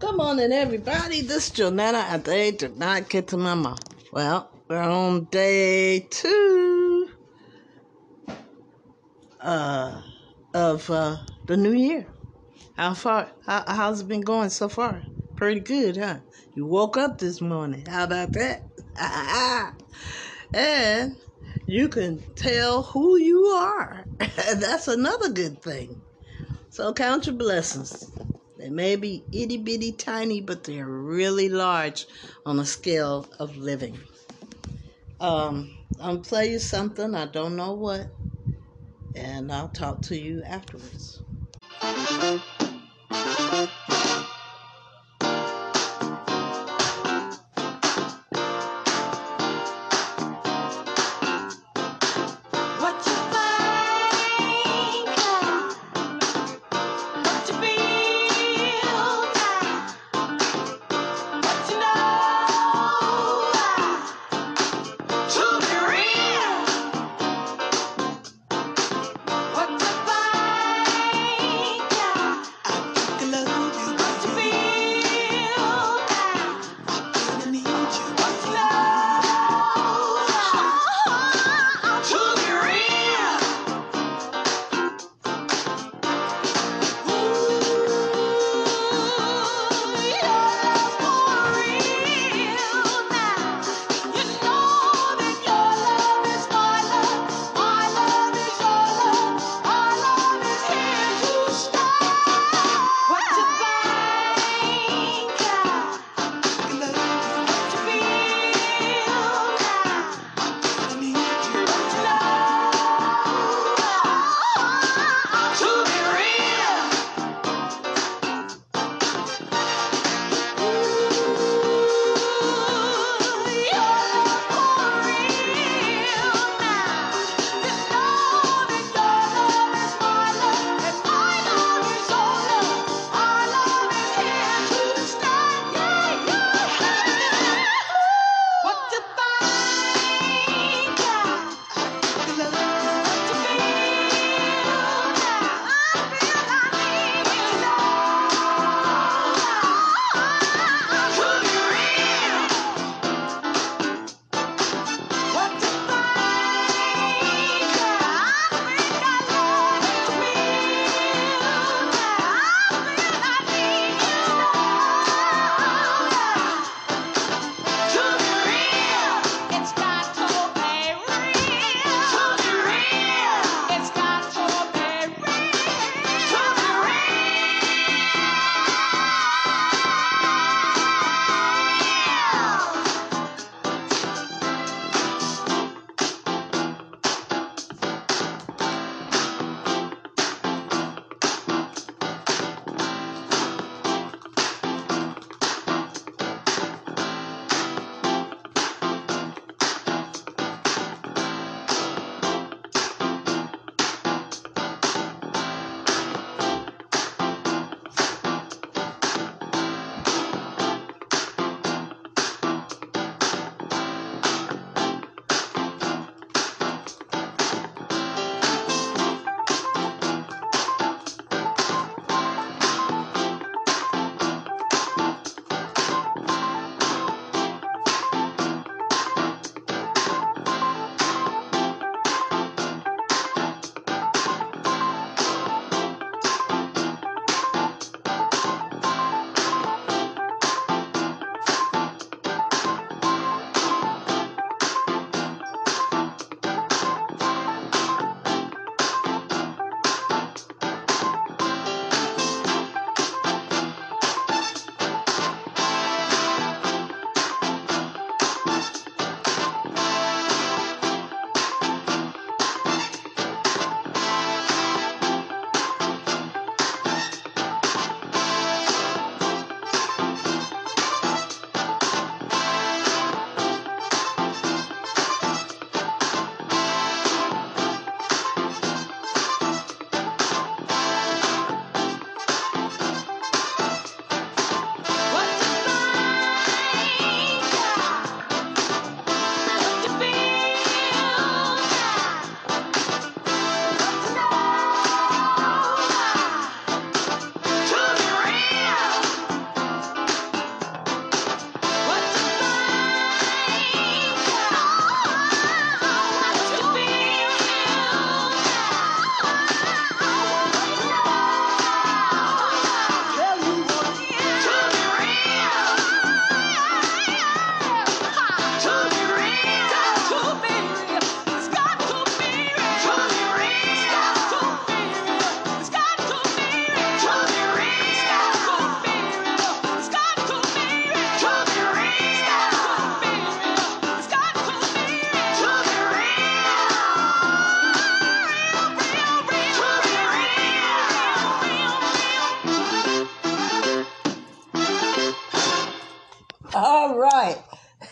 Good in, everybody. This is Jonetta at the age of not get to mom. Well, we're on day two uh, of uh, the new year. How far? How, how's it been going so far? Pretty good, huh? You woke up this morning. How about that? and you can tell who you are. That's another good thing. So count your blessings. They may be itty bitty tiny, but they're really large on a scale of living. Um, I'll play you something, I don't know what, and I'll talk to you afterwards.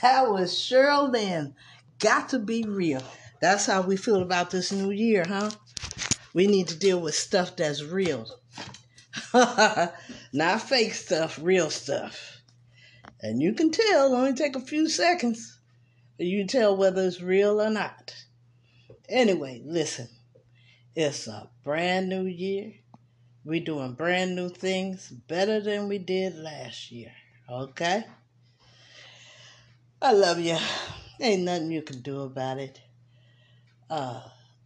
That was Cheryl Lynn. Got to be real. That's how we feel about this new year, huh? We need to deal with stuff that's real. Not fake stuff, real stuff. And you can tell, only take a few seconds. You can tell whether it's real or not. Anyway, listen. It's a brand new year. We're doing brand new things better than we did last year. Okay? I love you. Ain't nothing you can do about it. Uh,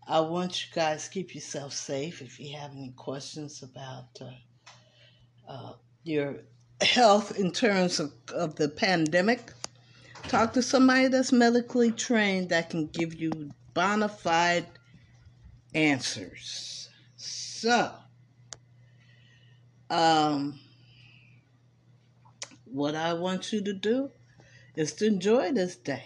I want you guys keep yourself safe. If you have any questions about uh, uh, your health in terms of, of the pandemic, talk to somebody that's medically trained that can give you bona fide answers. So, um, what I want you to do is to enjoy this day.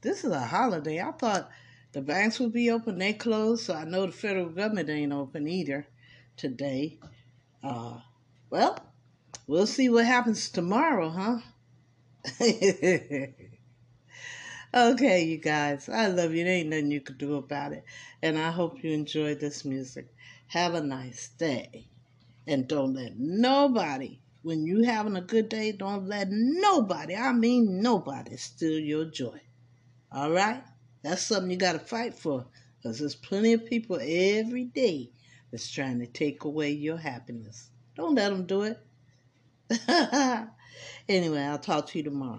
This is a holiday. I thought the banks would be open, they closed, so I know the federal government ain't open either today. Uh, well, we'll see what happens tomorrow, huh? okay, you guys, I love you. There ain't nothing you can do about it. And I hope you enjoyed this music. Have a nice day. And don't let nobody when you having a good day, don't let nobody, I mean nobody, steal your joy. All right? That's something you got to fight for because there's plenty of people every day that's trying to take away your happiness. Don't let them do it. anyway, I'll talk to you tomorrow.